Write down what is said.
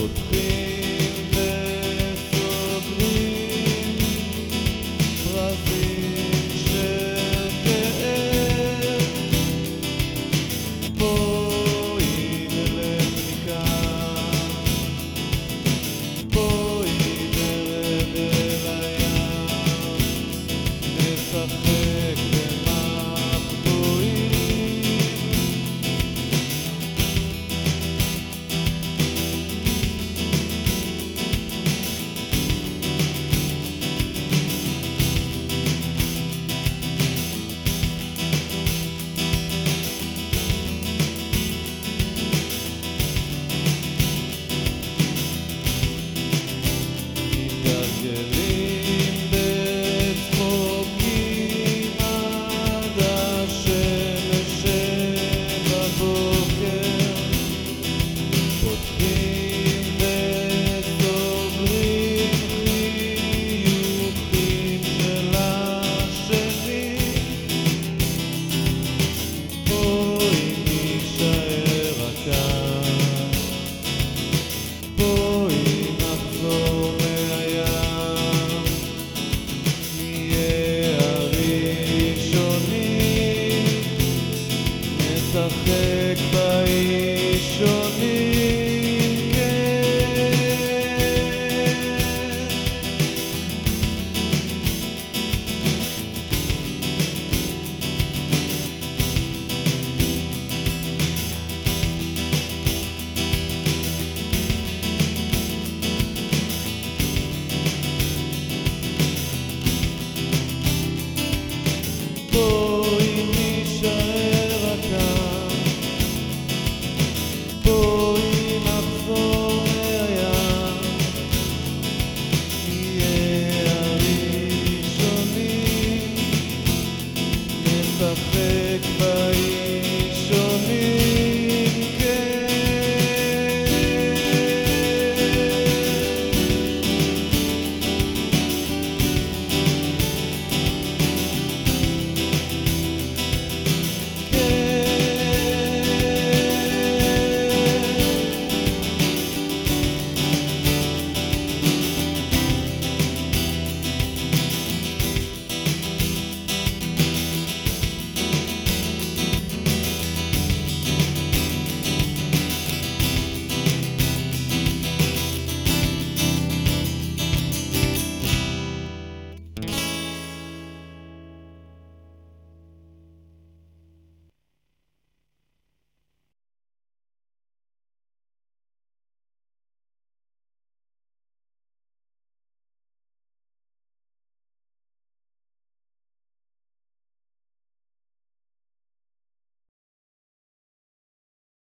could be. לשחק בעיר. something.